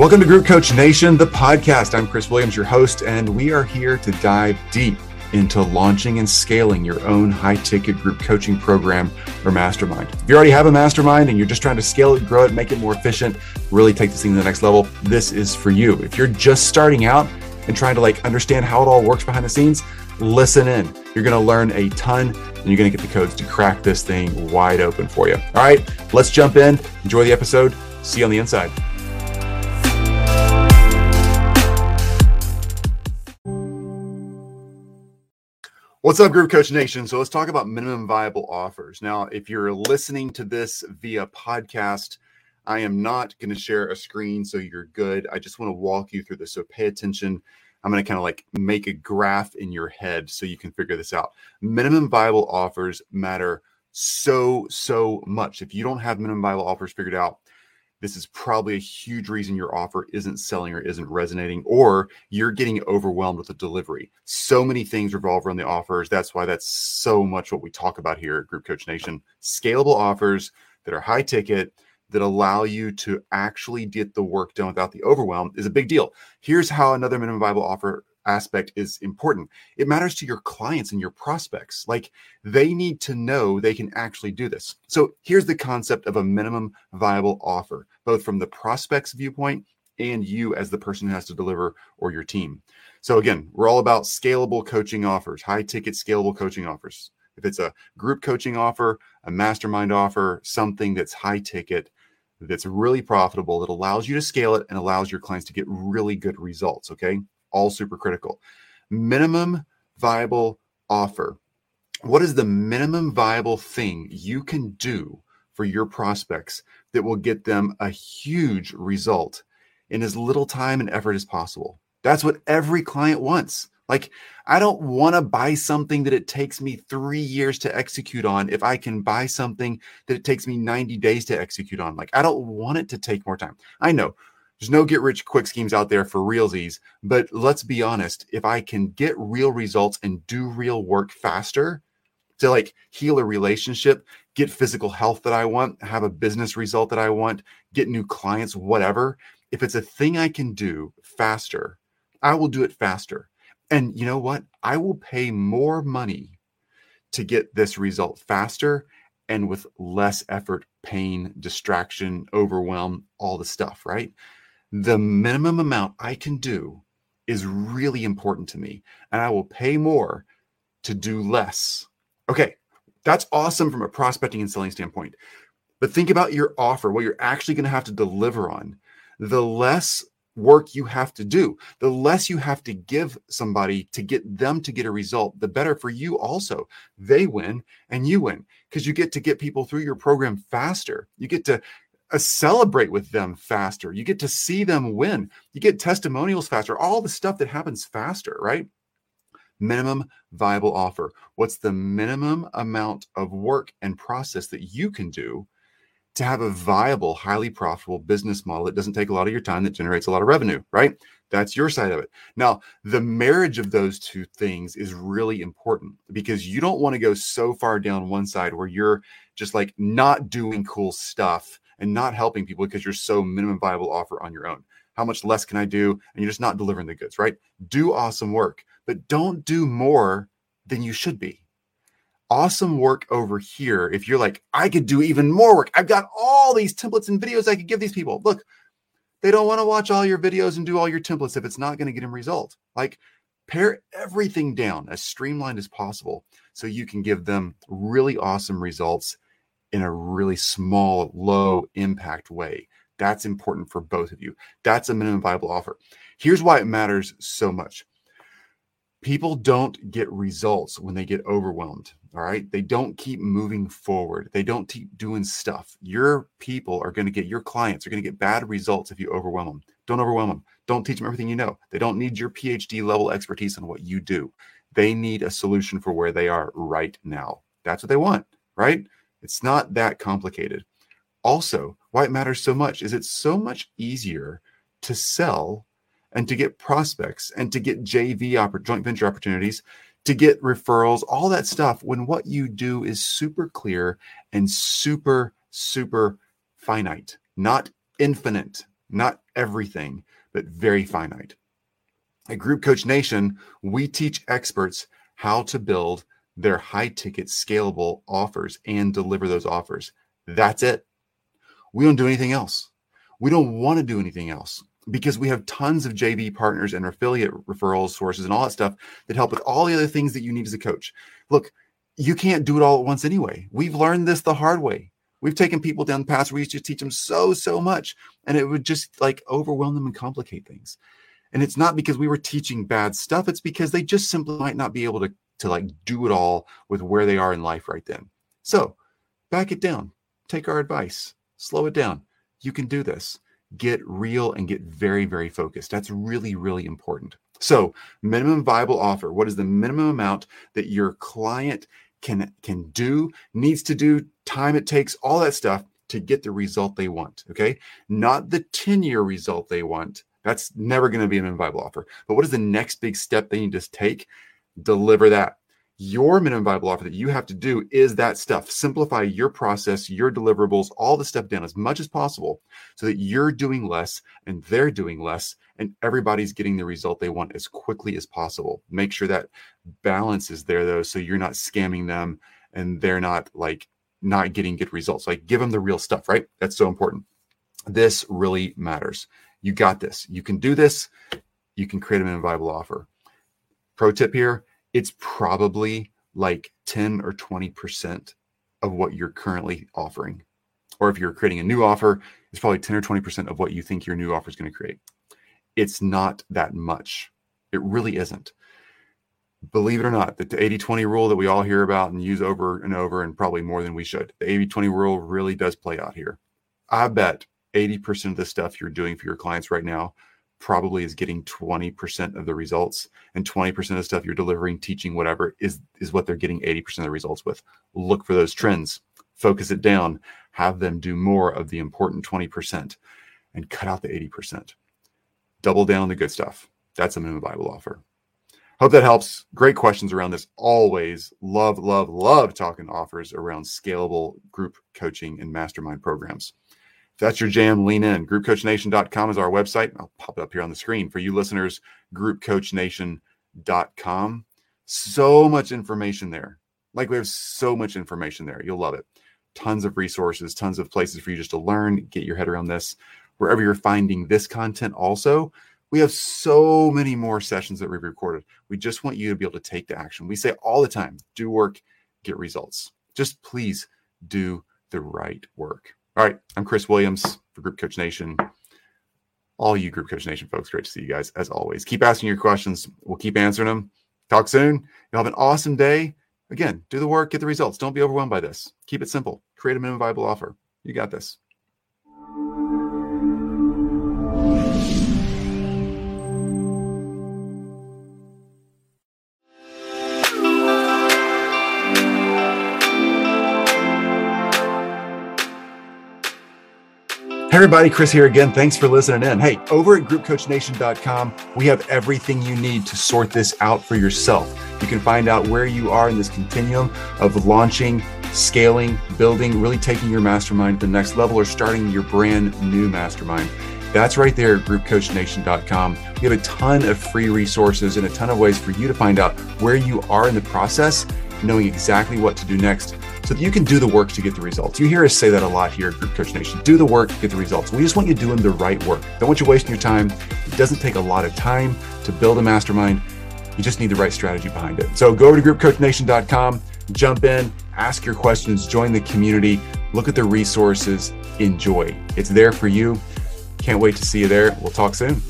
Welcome to Group Coach Nation, the podcast. I'm Chris Williams, your host, and we are here to dive deep into launching and scaling your own high ticket group coaching program or mastermind. If you already have a mastermind and you're just trying to scale it, grow it, make it more efficient, really take this thing to the next level, this is for you. If you're just starting out and trying to like understand how it all works behind the scenes, listen in. You're going to learn a ton and you're going to get the codes to crack this thing wide open for you. All right, let's jump in. Enjoy the episode. See you on the inside. What's up, Group Coach Nation? So let's talk about minimum viable offers. Now, if you're listening to this via podcast, I am not going to share a screen, so you're good. I just want to walk you through this. So pay attention. I'm going to kind of like make a graph in your head so you can figure this out. Minimum viable offers matter so, so much. If you don't have minimum viable offers figured out, this is probably a huge reason your offer isn't selling or isn't resonating, or you're getting overwhelmed with the delivery. So many things revolve around the offers. That's why that's so much what we talk about here at Group Coach Nation. Scalable offers that are high ticket, that allow you to actually get the work done without the overwhelm is a big deal. Here's how another minimum viable offer aspect is important. It matters to your clients and your prospects. Like they need to know they can actually do this. So here's the concept of a minimum viable offer, both from the prospect's viewpoint and you as the person who has to deliver or your team. So again, we're all about scalable coaching offers, high ticket scalable coaching offers. If it's a group coaching offer, a mastermind offer, something that's high ticket, that's really profitable, that allows you to scale it and allows your clients to get really good results. Okay all super critical. Minimum viable offer. What is the minimum viable thing you can do for your prospects that will get them a huge result in as little time and effort as possible? That's what every client wants. Like, I don't want to buy something that it takes me three years to execute on if I can buy something that it takes me 90 days to execute on. Like, I don't want it to take more time. I know there's no get rich quick schemes out there for realsies, but let's be honest. If I can get real results and do real work faster to like heal a relationship, get physical health that I want, have a business result that I want, get new clients, whatever, if it's a thing I can do faster, I will do it faster. And you know what? I will pay more money to get this result faster and with less effort, pain, distraction, overwhelm, all the stuff, right? The minimum amount I can do is really important to me, and I will pay more to do less. Okay, that's awesome from a prospecting and selling standpoint. But think about your offer, what you're actually going to have to deliver on. The less work you have to do, the less you have to give somebody to get them to get a result, the better for you also. They win and you win because you get to get people through your program faster. You get to uh, celebrate with them faster. You get to see them win. You get testimonials faster. All the stuff that happens faster, right? Minimum viable offer. What's the minimum amount of work and process that you can do to have a viable, highly profitable business model that doesn't take a lot of your time, that generates a lot of revenue, right? That's your side of it. Now, the marriage of those two things is really important because you don't want to go so far down one side where you're just like not doing cool stuff and not helping people because you're so minimum viable offer on your own. How much less can I do? And you're just not delivering the goods, right? Do awesome work, but don't do more than you should be. Awesome work over here. If you're like, I could do even more work, I've got all these templates and videos I could give these people. Look, they don't want to watch all your videos and do all your templates if it's not going to get them result. Like, pare everything down as streamlined as possible so you can give them really awesome results in a really small, low impact way. That's important for both of you. That's a minimum viable offer. Here's why it matters so much people don't get results when they get overwhelmed. All right. They don't keep moving forward. They don't keep doing stuff. Your people are going to get, your clients are going to get bad results if you overwhelm them. Don't overwhelm them. Don't teach them everything you know. They don't need your PhD level expertise on what you do. They need a solution for where they are right now. That's what they want. Right. It's not that complicated. Also, why it matters so much is it's so much easier to sell and to get prospects and to get JV joint venture opportunities, to get referrals, all that stuff when what you do is super clear and super super finite, not infinite. not everything, but very finite. At Group Coach Nation, we teach experts how to build their high ticket scalable offers and deliver those offers. That's it. We don't do anything else. We don't want to do anything else because we have tons of JV partners and affiliate referrals, sources, and all that stuff that help with all the other things that you need as a coach. Look, you can't do it all at once anyway. We've learned this the hard way. We've taken people down the path where we used to teach them so, so much, and it would just like overwhelm them and complicate things. And it's not because we were teaching bad stuff, it's because they just simply might not be able to, to like do it all with where they are in life right then. So back it down, take our advice, slow it down. You can do this. Get real and get very, very focused. That's really, really important. So, minimum viable offer. What is the minimum amount that your client can can do, needs to do, time it takes, all that stuff to get the result they want. Okay. Not the 10 year result they want. That's never going to be an viable offer. But what is the next big step they need to take? Deliver that. Your minimum viable offer that you have to do is that stuff. Simplify your process, your deliverables, all the stuff down as much as possible so that you're doing less and they're doing less and everybody's getting the result they want as quickly as possible. Make sure that balance is there though, so you're not scamming them and they're not like not getting good results. Like give them the real stuff, right? That's so important. This really matters. You got this. You can do this. You can create a minimum viable offer. Pro tip here it's probably like 10 or 20% of what you're currently offering. Or if you're creating a new offer, it's probably 10 or 20% of what you think your new offer is going to create. It's not that much. It really isn't. Believe it or not, the 80 20 rule that we all hear about and use over and over, and probably more than we should, the 80 20 rule really does play out here. I bet 80% of the stuff you're doing for your clients right now probably is getting 20% of the results and 20% of the stuff you're delivering teaching whatever is is what they're getting 80% of the results with. Look for those trends focus it down have them do more of the important 20% and cut out the 80% double down on the good stuff. That's a minimum viable offer. Hope that helps. Great questions around this. Always love love love talking offers around scalable group coaching and mastermind programs that's your jam, lean in. GroupCoachNation.com is our website. I'll pop it up here on the screen for you listeners. GroupCoachNation.com. So much information there. Like we have so much information there. You'll love it. Tons of resources, tons of places for you just to learn, get your head around this. Wherever you're finding this content, also, we have so many more sessions that we've recorded. We just want you to be able to take the action. We say all the time do work, get results. Just please do the right work. All right. I'm Chris Williams for Group Coach Nation. All you Group Coach Nation folks, great to see you guys as always. Keep asking your questions. We'll keep answering them. Talk soon. You'll have an awesome day. Again, do the work, get the results. Don't be overwhelmed by this. Keep it simple. Create a minimum viable offer. You got this. Everybody, Chris here again. Thanks for listening in. Hey, over at groupcoachnation.com, we have everything you need to sort this out for yourself. You can find out where you are in this continuum of launching, scaling, building, really taking your mastermind to the next level or starting your brand new mastermind. That's right there at groupcoachnation.com. We have a ton of free resources and a ton of ways for you to find out where you are in the process, knowing exactly what to do next so that you can do the work to get the results. You hear us say that a lot here at Group Coach Nation. Do the work, get the results. We just want you doing the right work. Don't want you wasting your time. It doesn't take a lot of time to build a mastermind. You just need the right strategy behind it. So go over to groupcoachnation.com, jump in, ask your questions, join the community, look at the resources, enjoy. It's there for you. Can't wait to see you there. We'll talk soon.